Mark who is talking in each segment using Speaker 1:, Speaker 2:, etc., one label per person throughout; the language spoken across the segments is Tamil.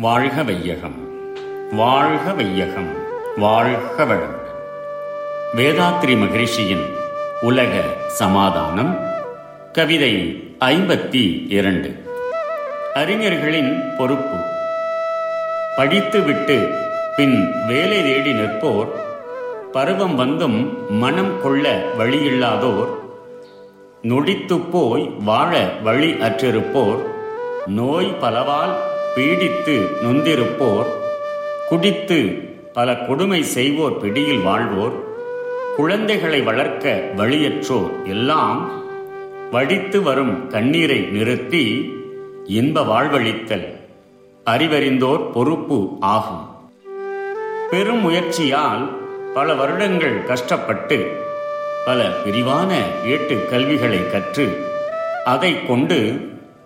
Speaker 1: வாழ்க வையகம். வாழ்க வையகம். வாழ்க வளமுடன் வேதாத்ரி மகரிஷியின் உலக சமாதானம் கவிதை ஐம்பத்தி இரண்டு. அறிஞர்களின் பொறுப்பு. படித்துவிட்டு பின் வேலை தேடி நிற்போர் பருவம் வந்தும் மனம் கொள்ள வழியில்லாதோர் நொடித்துப் போய் வாழ வழி அற்றிருப்போர் நோய் பலவால் பீடித்து நொந்திருப்போர் குடித்து பல கொடுமை செய்வோர் பிடியில் வாழ்வோர் குழந்தைகளை வளர்க்க வழியற்றோர் எல்லாம் வடித்து வரும் கண்ணீரை நிறுத்தி இன்ப வாழ்வழித்தல் அறிவறிந்தோர் பொறுப்பு ஆகும். பெரும் முயற்சியால் பல வருடங்கள் கஷ்டப்பட்டு பல விரிவான ஏட்டு கல்விகளை கற்று அதை கொண்டு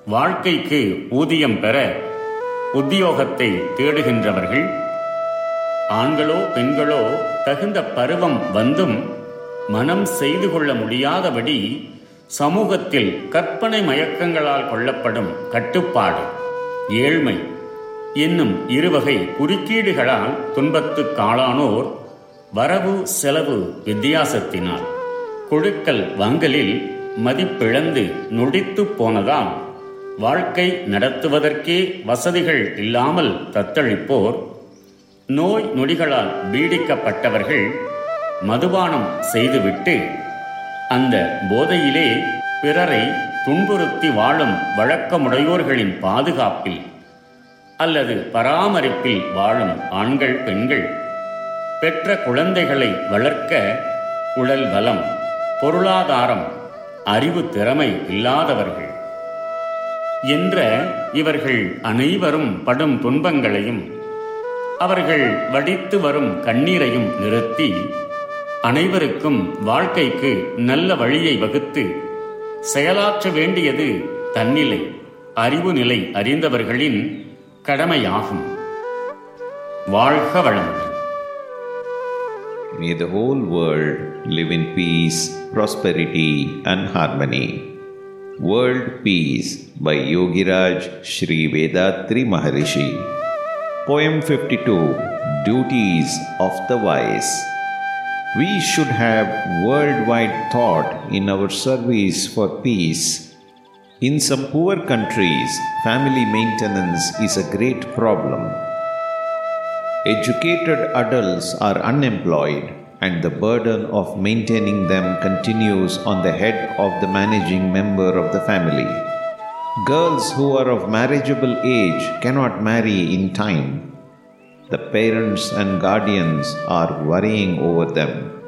Speaker 1: வாழ்க்கைக்கு ஊதியம் பெற உத்தியோகத்தை தேடுகின்றவர்கள் ஆண்களோ பெண்களோ தகுந்த பருவம் வந்தும் மனம் செய்து கொள்ள முடியாதபடி சமூகத்தில் கற்பனை மயக்கங்களால் கொள்ளப்படும் கட்டுப்பாடு ஏழ்மை என்னும் இருவகை குறுக்கீடுகளால் துன்பத்துக்காளானோர் வரவு செலவு வித்தியாசத்தினால் கொடுக்கல் வாங்கலில் மதிப்பிழந்து நொடித்துப் போனதால் வாழ்க்கை நடத்துவதற்கே வசதிகள் இல்லாமல் தத்தளிப்போர் நோய் நொடிகளால் பீடிக்கப்பட்டவர்கள் மதுபானம் செய்துவிட்டு அந்த போதையிலே பிறரை துன்புறுத்தி வாழும் வழக்கமுடையோர்களின் பாதுகாப்பில் அல்லது பராமரிப்பில் வாழும் ஆண்கள் பெண்கள் பெற்ற குழந்தைகளை வளர்க்க உடல் பலம் பொருளாதாரம் அறிவு திறமை இல்லாதவர்கள். என்ற இவர்கள் அனைவரும் படும் துன்பங்களையும் அவர்கள் வடித்து வரும் கண்ணீரையும் நிறுத்தி அனைவருக்கும் வாழ்க்கைக்கு நல்ல வழியை வகுத்து செயலாற்ற வேண்டியது தன்னிலை அறிவு நிலை அறிந்தவர்களின் கடமையாகும் வாழ்க வளமுடன்
Speaker 2: May the whole world live in peace, prosperity, and harmony. World Peace by Yogiraj Sri Vedatri Maharishi. Poem 52 Duties of the Wise. We should have worldwide thought in our service for peace. In some poor countries, family maintenance is a great problem. Educated adults are unemployed, and the burden of maintaining them continues on the head of the managing member of the family. Girls who are of marriageable age cannot marry in time. The parents and guardians are worrying over them.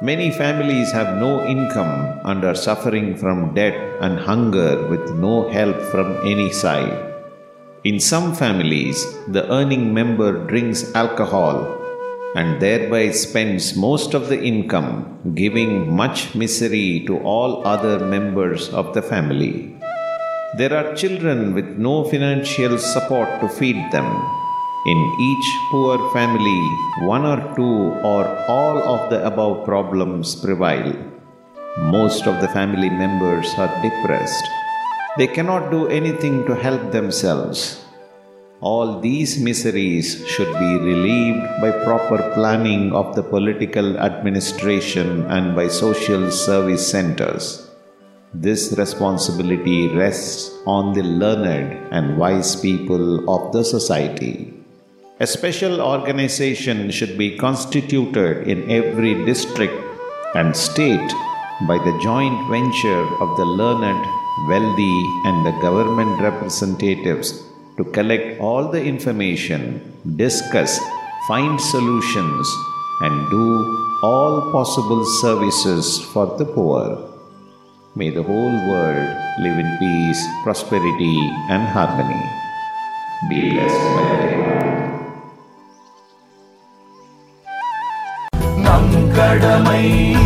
Speaker 2: Many families have no income and are suffering from debt and hunger with no help from any side. In some families, the earning member drinks alcohol and thereby spends most of the income, giving much misery to all other members of the family. There are children with no financial support to feed them. In each poor family, one or two or all of the above problems prevail. Most of the family members are depressed. They cannot do anything to help themselves. All these miseries should be relieved by proper planning of the political administration and by social service centers. This responsibility rests on the learned and wise people of the society. A special organization should be constituted in every district and state by the joint venture of the learned, wealthy, and the government representatives to collect all the information, discuss, find solutions, and do all possible services for the poor. May the whole world live in peace, prosperity, and harmony. Be blessed by the Lord.
Speaker 3: நம் கடமை அறவாழ்வி